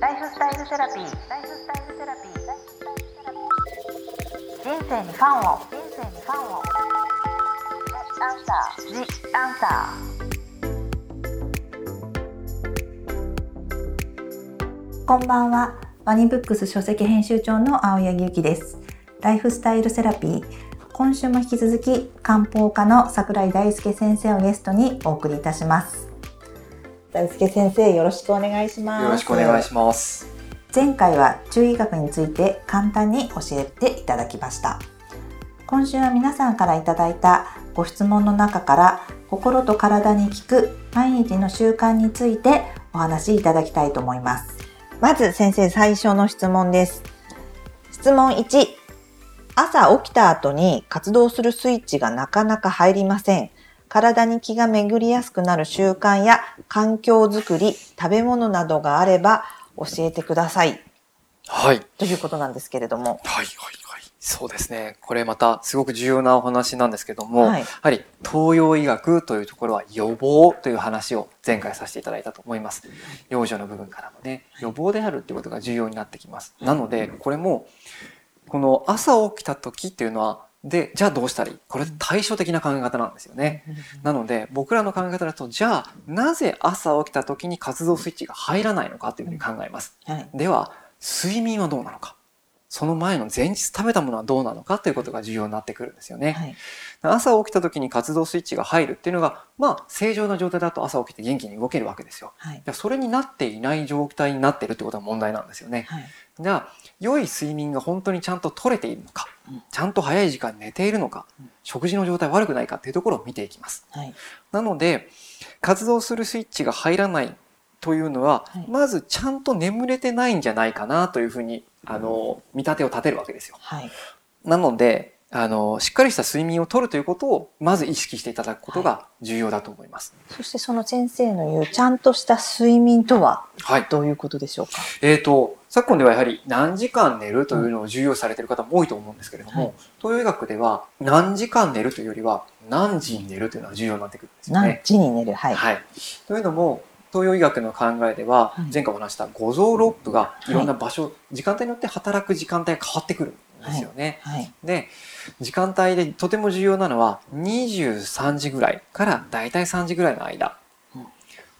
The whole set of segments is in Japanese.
ライフスタイルセラピー。ライフスタイルセラピー。人生にファンを。人生にファンを。アンサー。ジアンサー。こんばんは。ワニブックス書籍編集長の青柳ゆきです。ライフスタイルセラピー。今週も引き続き漢方科の桜井大輔先生をゲストにお送りいたします。大輔先生、よろしくお願いします。よろしくお願いします。前回は中医学について簡単に教えていただきました。今週は皆さんからいただいたご質問の中から心と体に効く毎日の習慣についてお話しいただきたいと思います。まず先生最初の質問です。質問1朝起きた後に活動するスイッチがなかなか入りません体に気が巡りやすくなる習慣や環境づくり食べ物などがあれば教えてくださいはい。ということなんですけれども。はい、はい、はい。そうですね。これまたすごく重要なお話なんですけども、はいやはり東洋医学というところは予防という話を前回させていただいたと思います。養生の部分からもね、予防であるっていうことが重要になってきます。なので、これも、この朝起きた時っていうのは、で、じゃあどうしたらいい？これ対照的な考え方なんですよね。なので僕らの考え方だとじゃあなぜ朝起きた時に活動スイッチが入らないのかというふうに考えます。はい。では睡眠はどうなのかその前の前日食べたものはどうなのかということが重要になってくるんですよね。はい。朝起きた時に活動スイッチが入るっていうのがまあ正常な状態だと朝起きて元気に動けるわけですよ。はいそれになっていない状態になってるってことが問題なんですよね。はい。じゃあ良い睡眠が本当にちゃんと取れているのか、うんちゃんと早い時間に寝ているのか、うん食事の状態悪くないかっていうところを見ていきます。はい。なので活動するスイッチが入らないというのは、はいまずちゃんと眠れてないんじゃないかなというふうにあの見立てを立てるわけですよ。はい。なのであのしっかりした睡眠をとるということをまず意識していただくことが重要だと思います。そしてその先生の言うちゃんとした睡眠とは？はい。どういうことでしょうか？えー、と昨今ではやはり何時間寝るというのを重要視されている方も多いと思うんですけれども、はい東洋医学では何時間寝るというよりは何時に寝るというのが重要になってくるんですよ何ね。時に寝る？はい。はい、というのも東洋医学の考えでは、はい前回お話した五臓六腑がいろんな場所、時間帯によって働く時間帯が変わってくるんですよね。はい。で時間帯でとても重要なのは23時ぐらいからだいたい3時ぐらいの間、うん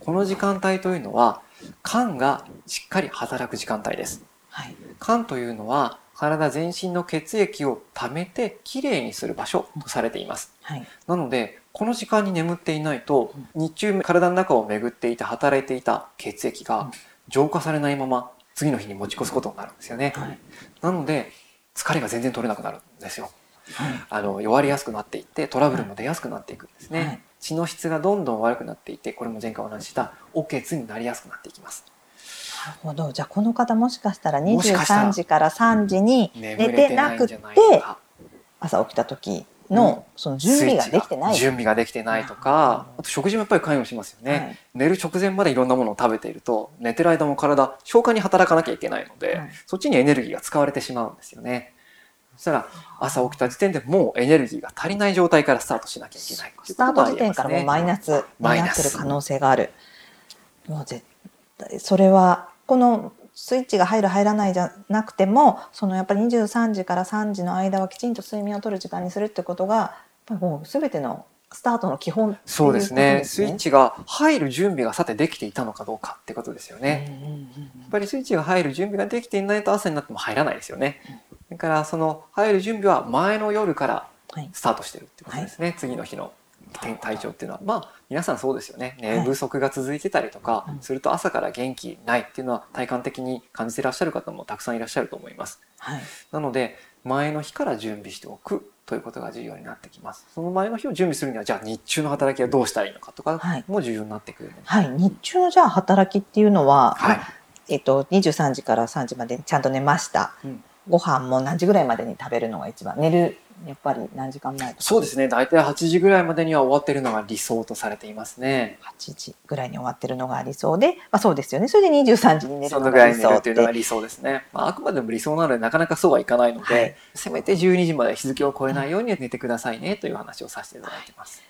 この時間帯というのは肝がしっかり働く時間帯ですはい。肝というのは体全身の血液を溜めてきれいにする場所とされています。はい。なのでこの時間に眠っていないと日中体の中を巡っていて働いていた血液がうん。浄化されないまま次の日に持ち越すことになるんですよね、はい。なので疲れが全然取れなくなるんですよ。はい。あの弱りやすくなっていってトラブルも出やすくなっていくんですね、はい。血の質がどんどん悪くなっていってこれも前回お話ししたおけつになりやすくなっていきますなるほど。じゃあこの方もしかしたらもしかしたら23時から3時に眠寝れてなくて朝起きた時のその準備ができてない。準備ができてないとかあと食事もやっぱり関与しますよね、はい。寝る直前までいろんなものを食べていると寝てる間も体消化に働かなきゃいけないので、はい。そっちにエネルギーが使われてしまうんですよね。そしたら朝起きた時点でもうエネルギーが足りない状態からスタートしなきゃいけないスタート時点からもうマイナスになってる可能性がある。もう絶対それはこのスイッチが入る入らないじゃなくてもそのやっぱり23時から3時の間はきちんと睡眠をとる時間にするってことがやっぱりもう全てのスタートの基本っていうことそうですね。スイッチが入る準備がさてできていたのかどうかってことですよね、うんうんうんやっぱりスイッチが入る準備ができていないと朝になっても入らないですよね。だからその入る準備は前の夜からはい。スタートしてるってことですね。次の日の体調っていうのはまあ皆さんそうですよね。寝不足が続いてたりとかうん。すると朝から元気ないっていうのは体感的に感じていらっしゃる方もたくさんいらっしゃると思います。はい。なので前の日から準備しておくということが重要になってきます。その前の日を準備するにはじゃあ日中の働きはどうしたらいいのかとかはい。も重要になってくるので、はい、日中のじゃあ働きっていうのは、はい。まあえっと、23時から3時までちゃんと寝ました、うんご飯も何時ぐらいまでに食べるのが一番寝るやっぱり何時間前そうですね。大体8時ぐらいまでには終わってるのが理想とされていますね。8時ぐらいに終わってるのがありそうで、まあ、そうですよねそれで23時に寝るそののぐらいに寝が理想っるっていうのがて理想ですね。まあ、あくまでも理想なのでなかなかそうはいかないので、はいせめて12時まで日付を超えないように寝てくださいねという話をさせていただいてます。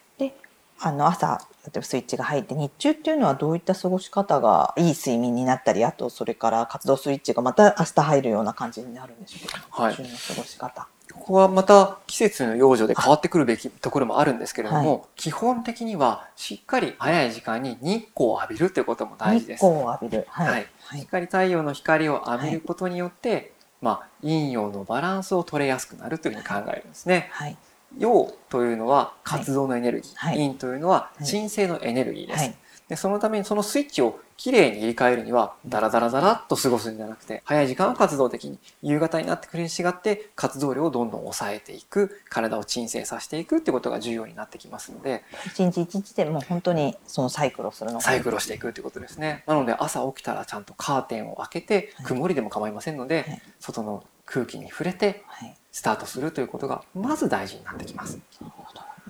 あの朝例えばスイッチが入って日中っていうのはどういった過ごし方がいい睡眠になったりあとそれから活動スイッチがまた明日入るような感じになるんでしょうか、はい日中の過ごし方。ここはまた季節の養生で変わってくるべきところもあるんですけれども、は基本的にはしっかり早い時間に日光を浴びるということも大事です。日光を浴びる。はい。はいはいしっかり太陽の光を浴びることによって、まあ、陰陽のバランスを取れやすくなるというふうに考えるんですね。はい。陽というのは活動のエネルギー、はい。陰というのは鎮静のエネルギーです。はい。でそのためにそのスイッチをきれいに入れ替えるにはダラダラダラっと過ごすんじゃなくて早い時間は活動的に夕方になってくるに違って活動量をどんどん抑えていく。体を鎮静させていくってことが重要になってきますので。一日一日でもう本当にそのサイクルをするの？がサイクルをしていくってことですね。なので朝起きたらちゃんとカーテンを開けてはい。曇りでも構いませんのではい。外の空気に触れてはい。スタートするということがまず大事になってきます。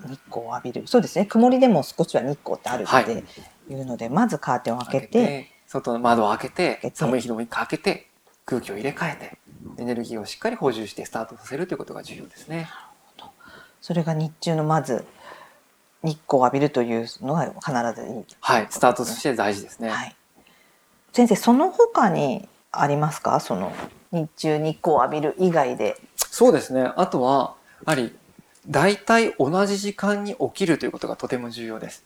日光を浴びる。そうですね。曇りでも少しは日光ってあるはいっていうので、まずカーテンを開けて、外の窓を開けて寒い日のも開けて空気を入れ替えてエネルギーをしっかり補充してスタートさせるということが重要ですね。それが日中のまず日光を浴びるというのが必ずいい。はい、スタートとして大事ですね。はい。先生、その他にありますか？その日中日光を浴びる以外で。そうですね。あとはやはり大体同じ時間に起きるということがとても重要です。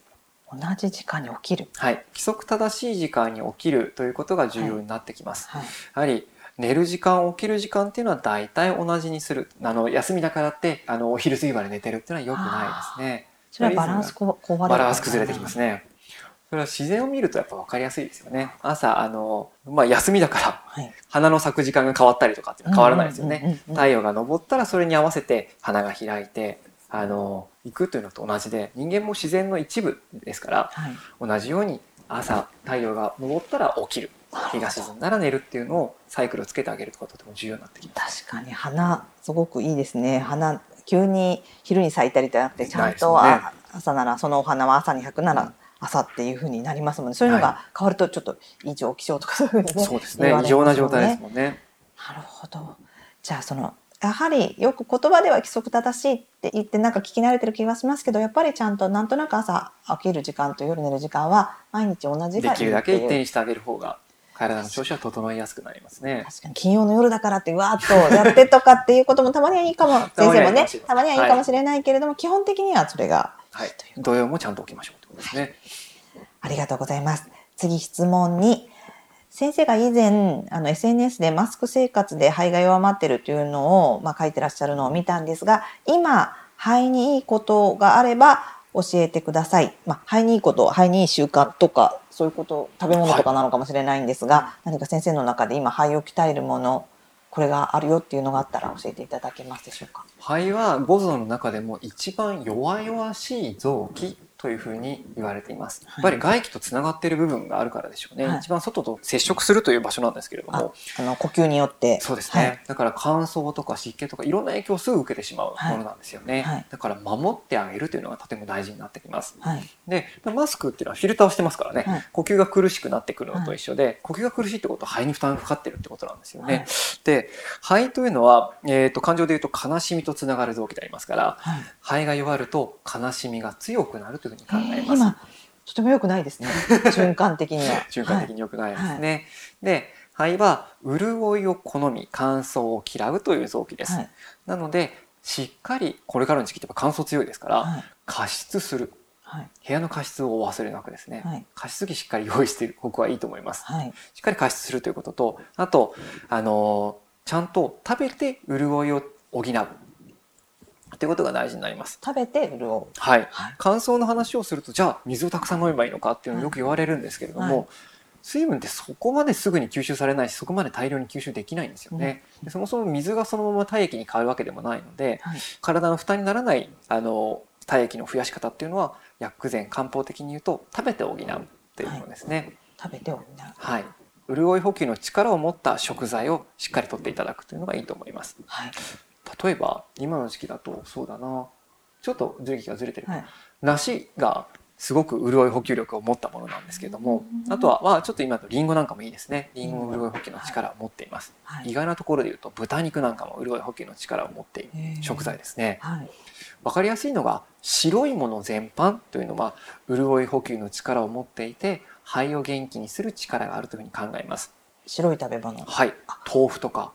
同じ時間に起きる。はい、規則正しい時間に起きるということが重要になってきます。はい。やはり寝る時間起きる時間っていうのは大体同じにする。あの休みだからってあのお昼過ぎまで寝てるっていうのは良くないですね。それはバランスこ壊れるバランス崩れてきますね。それは自然を見るとやっぱ分かりやすいですよね。朝あのまあ休みだからはい。花の咲く時間が変わったりとかって変わらないですよね。うんうんうんうん太陽が昇ったらそれに合わせて花が開いてあの行くというのと同じで人間も自然の一部ですからはい。同じように朝太陽が昇ったら起きる日が沈んだら寝るっていうのをサイクルをつけてあげるとかとても重要になってきます。確かに花すごくいいですね。花急に昼に咲いたりじゃなくてちゃんと、よねあ朝ならそのお花は朝に咲くなら朝っていう風になりますもんね。そういうのが変わるとちょっと異常気象とかそういうふうにね。そうですね言われ異常な状態ですもんね。なるほど。じゃあそのやはりよく言葉では規則正しいって言ってなんか聞き慣れてる気がしますけどやっぱりちゃんとなんとなく朝起きる時間と夜寝る時間は毎日同じできるだけ一定にしてあげる方が体の調子は整いやすくなりますね。確かに金曜の夜だからってわーっとやってとかっていうこともたまにはいいかも先生もねたまにはいいかもしれないけれども、基本的にはそれがはい。土曜もちゃんと起きましょうことですね。ありがとうございます。次質問に先生が以前あの SNS でマスク生活で肺が弱まってるというのを、まあ、書いてらっしゃるのを見たんですが今肺にいいことがあれば教えてください。まあ、肺にいいこと肺にいい習慣とかそういうこと食べ物とかなのかもしれないんですが、何か先生の中で今肺を鍛えるものこれがあるよっていうのがあったら教えていただけますでしょうか？肺は五臓の中でも一番弱々しい臓器というふうに言われています。はい。やっぱり外気とつながっている部分があるからでしょうね。はい。一番外と接触するという場所なんですけれどあも、あの呼吸によって。そうですね、はい。だから乾燥とか湿気とかいろんな影響をすぐ受けてしまうものなんですよね、はい。だから守ってあげるというのがとても大事になってきます。はい。でマスクっていうのはフィルターをしてますからね、はい。呼吸が苦しくなってくるのと一緒で、呼吸が苦しいってことは肺に負担がかかってるってことなんですよね、はい。で肺というのは、えー、と感情でいうと悲しみとつながる臓器でありますからはい。肺が弱ると悲しみが強くなるというふうに考えます、えー今とても良くないですね。循環的には。循環的に良くないですね、で肺は潤いを好み乾燥を嫌うという臓器です、はい。なのでしっかりこれからの時期って乾燥強いですから、はい。加湿する。はい。部屋の加湿をお忘れなくですね、はい。加湿器しっかり用意している僕はいいと思います。はい。しっかり加湿するということとあとあのーちゃんと食べて潤いを補うっていうことが大事になります。食べて潤う。はい。はい。乾燥の話をするとじゃあ水をたくさん飲めばいいのかっていうのをよく言われるんですけれども、はい。水分ってそこまですぐに吸収されないしそこまで大量に吸収できないんですよね、でそもそも水がそのまま体液に変わるわけでもないのではい。体の負担にならないあの体液の増やし方っていうのは薬膳漢方的に言うと食べて補うっていうものですね。食べて補う。はい、潤い補給の力を持った食材をしっかりとっていただくというのがいいと思います。はい例えば今の時期だとそうだな。ちょっと時期がずれてる、はい。梨がすごく潤い補給力を持ったものなんですけれども、あとはまあちょっと今のリンゴなんかもいいですね。リンゴも潤い補給の力を持っています、はい。意外なところで言うと豚肉なんかも潤い補給の力を持っている食材ですね。はい。わかりやすいのが白いもの全般というのは潤い補給の力を持っていて肺を元気にする力があるというふうに考えます。白い食べ物。はい。豆腐とか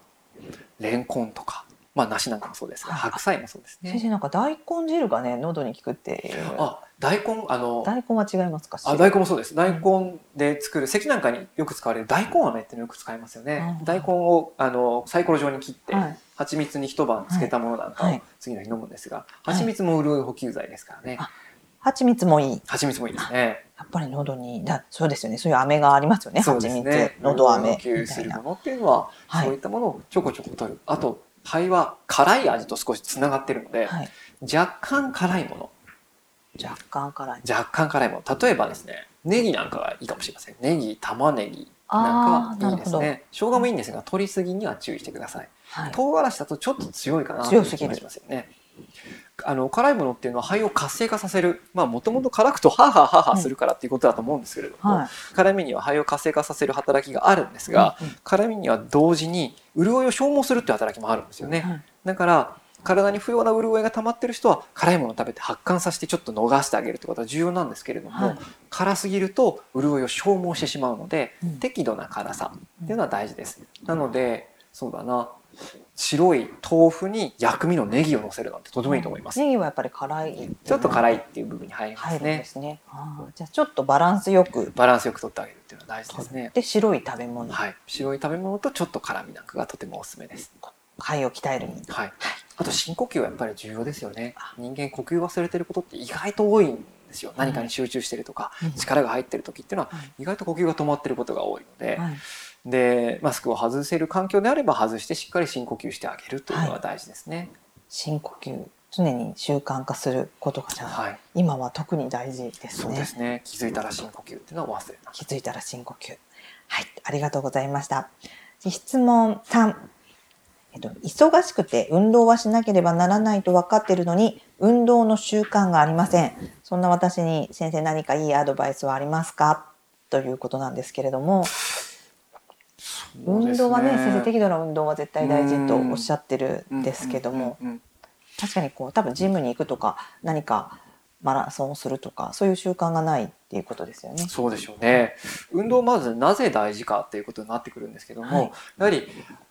レンコンとかまあ梨なんかもそうですがはい白菜もそうですね先生なんか大根汁がね喉に効くっていう。あ大根あの大根は違いますか？あ大根もそうです大根で作る咳なんかによく使われる大根飴っていうのをよく使いますよねうん大根をあのサイコロ状に切ってはい。蜂蜜に一晩つけたものなんかをはい次の日飲むんですがはい蜂蜜も潤い補給剤ですからねあ蜂蜜もいい。蜂蜜もいいですねやっぱり喉にだそうですよね。そういう飴がありますよね。そうですね喉飴補給。するものっていうのははいそういったものをちょこちょこ取るあと肺は辛い味と少しつながってるのではい。若干辛いもの。若干辛い。若干辛いもの。例えばですねネギなんかがいいかもしれません。ネギ玉ねぎなんかはいいですね。生姜もいいんですが取りすぎには注意してください。はい。唐辛子だとちょっと強いかなという気がしますよねあの辛いものっていうのは肺を活性化させる。まあもともと辛くとハーハーハーハーするからっていうことだと思うんですけれども、はい。辛みには肺を活性化させる働きがあるんですが、うんうん。辛みには同時に潤いを消耗するっていう働きもあるんですよね、はい。だから体に不要な潤いが溜まってる人は辛いものを食べて発汗させてちょっと逃してあげるってことは重要なんですけれども、はい。辛すぎると潤いを消耗してしまうので、うん適度な辛さっていうのは大事です、なのでそうだな白い豆腐に薬味のネギを乗せるなんてとてもいいと思います、ネギはやっぱり辛い。ちょっと辛いっていう部分に入りますねすね。じゃあちょっとバランスよくバランスよくとってあげるっていうのは大事ですねで白い食べ物、はい、白い食べ物とちょっと辛みなんかがとてもおすすめです。肺を鍛えるに。はい。あと深呼吸はやっぱり重要ですよね。人間呼吸忘れてることって意外と多いんですよ。何かに集中してるとか、うん力が入ってる時っていうのははい意外と呼吸が止まってることが多いので、はいでマスクを外せる環境であれば外してしっかり深呼吸してあげるというのが大事ですね。深呼吸常に習慣化することがじゃあ、はい。今は特に大事ですそうねですね。気づいたら深呼吸っていうのは忘れない。気づいたら深呼吸はいありがとうございました質問3えっと、忙しくて運動はしなければならないと分かっているのに運動の習慣がありません。そんな私に先生何かいいアドバイスはありますか？ということなんですけれども。運動はね先生適度な運動は絶対大事とおっしゃってるんですけども。確かにこう多分ジムに行くとか何かマラソンをするとかそういう習慣がないっていうことですよね。そうでしょうね。運動まずなぜ大事かっていうことになってくるんですけども、はい。やはり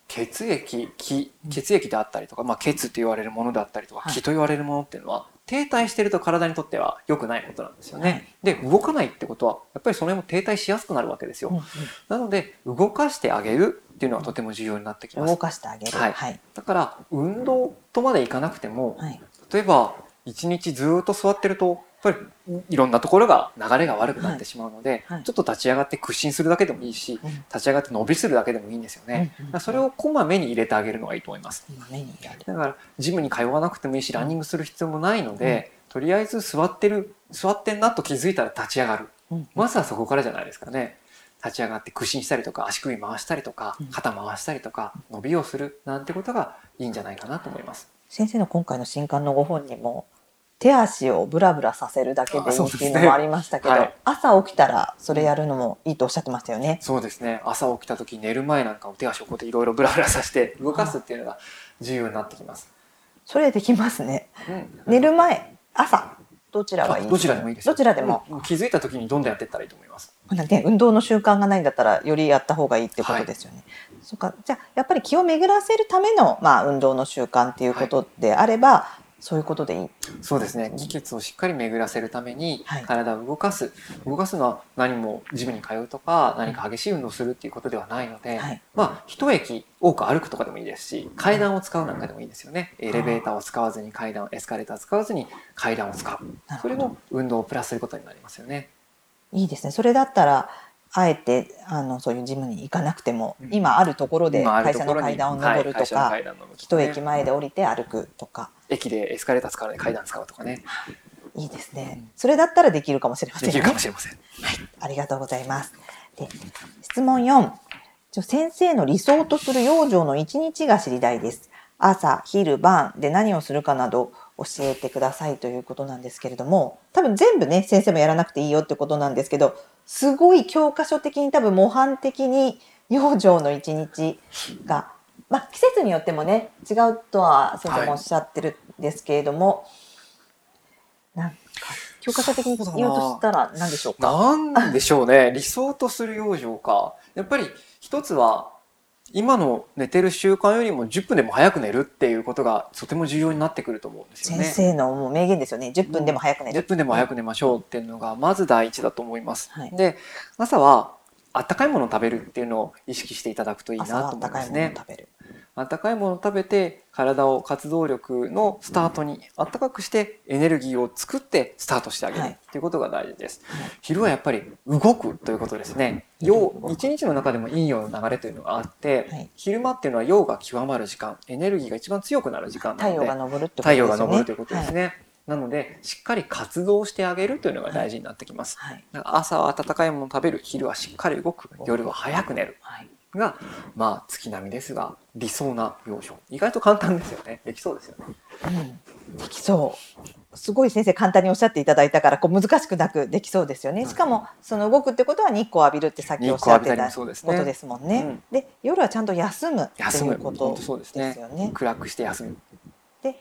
血液気血液であったりとか、まあ、血と言われるものであったりとか、はい気と言われるものっていうのは停滞してると体にとっては良くないことなんですよね。で動かないってことはやっぱりそれも停滞しやすくなるわけですよ。うんうんなので動かしてあげるっていうのはとても重要になってきます動。かしてあげる。はいはい。だから運動とまでいかなくても、はい。例えば一日ずっと座ってるとやっぱりいろんなところが流れが悪くなってしまうので、はい。ちょっと立ち上がって屈伸するだけでもいいしうん立ち上がって伸びするだけでもいいんですよね、うんうん。それをこまめに入れてあげるのがいいと思います。だからジムに通わなくてもいいしランニングする必要もないので、とりあえず座ってる座ってんなと気づいたら立ち上がる。うん。まずはそこからじゃないですかね。立ち上がって屈伸したりとか足首回したりとかうん。肩回したりとか伸びをするなんてことがいいんじゃないかなと思います。先生の今回の新刊のご本にも手足をブラブラさせるだけでいいっていうのもありましたけど、はい。朝起きたらそれやるのもいいとおっしゃってましたよね。そうですね。朝起きた時寝る前なんかを手足をこうやっていろいろブラブラさせて動かすっていうのが重要になってきます、それできますね。うん。寝る前、朝どちらがいいあどちらでもいいですよ。どちらでも。うん。気づいた時にどんどんやっていったらいいと思います。ね、運動の習慣がないんだったらよりやった方がいいってことですよね。そっか。じゃあやっぱり気を巡らせるための、まあ、運動の習慣っていうことであれば、そういうことでいい？そうですね。気血をしっかり巡らせるためにはい。体を動かす、動かすのは何もジムに通うとか何か激しい運動をするっていうことではないので、はい。まあ一駅多く歩くとかでもいいですし階段を使うなんかでもいいですよね。エレベーターを使わずに階段エスカレーターを使わずに階段を使う。それも運動をプラスすることになりますよね。いいですね。それだったらあえてあのそういうジムに行かなくても、うん。今あるところで会社の階段を上るとか、階段を上るとか一ね駅前で降りて歩くとか、駅でエスカレーター使わないで階段使うとかねいいですね。うんそれだったらできるかもしれませんね。できるかもしれませんありがとうございます。で質問4。ちょ先生の理想とする養生の一日が知りたいです。朝、昼、晩で何をするかなど、教えてくださいということなんですけれども多分全部ね先生もやらなくていいよってことなんですけどすごい教科書的に多分模範的に養生の一日が、まあ、季節によってもね違うとは先生もおっしゃってるんですけれども、なんか教科書的に言おうとしたら何でしょうか？なんでしょうね。理想とする養生か。やっぱり一つは今の寝てる習慣よりも10分でも早く寝るっていうことがとても重要になってくると思うんですよね。先生のもう名言ですよね。10分でも早く寝る、10分でも早く寝ましょうっていうのがまず第一だと思います。はい。で朝はあったかいものを食べるっていうのを意識していただくといいなと思温かいものをいますね。食べるあったかいものを食べて体を活動力のスタートにあったかくしてエネルギーを作ってスタートしてあげるはい。っていうことが大事です。はい。昼はやっぱり動くということですね。陽一日の中でも陰陽の流れというのがあって、はい。昼間っていうのは陽が極まる時間、エネルギーが一番強くなる時間な太陽ので、が昇るってことですよね。太陽が昇るということですね。なのでしっかり活動してあげるというのが大事になってきます。はい、朝は温かいものを食べる、昼はしっかり動く、夜は早く寝る。はいが、まあ、月並みですが、理想な養生。意外と簡単ですよね。できそうですよね。うん、できそうすごい先生簡単におっしゃっていただいたからこう難しくなくできそうですよねしかもその動くってことは日光浴びるってさっきおっしゃってたことですもんね。うんで夜はちゃんと休むって休む。いうことですねですよね。暗くして休む。で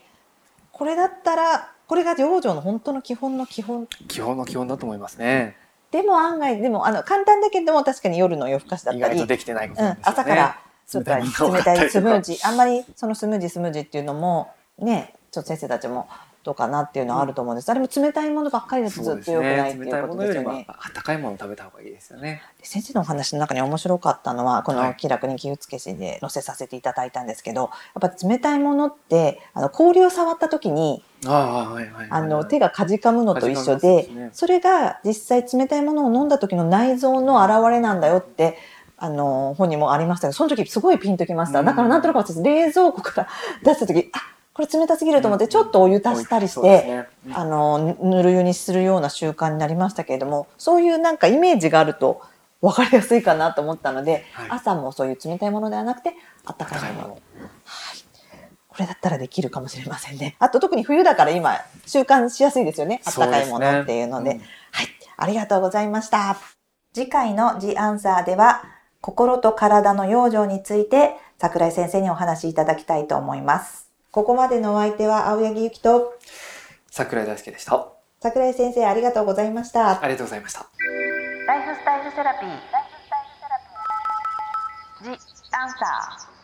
これだったらこれが養生の本当の基本の基本基本の基本だと思いますね。でも案外でもあの簡単だけども確かに夜の夜更かしだっ意たり、外とできてないことうん。朝からちょっと冷たいスムージーあんまりそのスムージースムージーっていうのもねちょっと先生たちもどうかなっていうのはあると思うんです、あれも冷たいものばっかりだとずっと良くないっていいうことですよね。温かいものを食べた方がいいですよね。で先生のお話の中に面白かったのはこのはい気楽に気をつけしで載せさせていただいたんですけどやっぱ冷たいものってあの氷を触った時にああ、はいはいはい。あの手がかじかむのと一緒でね。それが実際冷たいものを飲んだ時の内臓の表れなんだよってあの本にもありましたけどその時すごいピンときました。うん。だからなんとなく私冷蔵庫から出した時あこれ冷たすぎると思ってちょっとお湯足したりして。そうですね。うん。あのぬる湯にするような習慣になりましたけれどもそういうなんかイメージがあると分かりやすいかなと思ったので、はい。朝もそういう冷たいものではなくてあったかいもの温かいもの。これだったらできるかもしれませんね。あと特に冬だから今習慣しやすいですよね。あったかいものっていうので。ですね。はい。ありがとうございました。次回の「ジアンサーでは心と体の養生について桜井先生にお話しいただきたいと思います。ここまでのお相手は青柳ゆきと桜井大輔でした。桜井先生ありがとうございました。ありがとうございました。ライフスタイルセラピー。ジ・アンサー。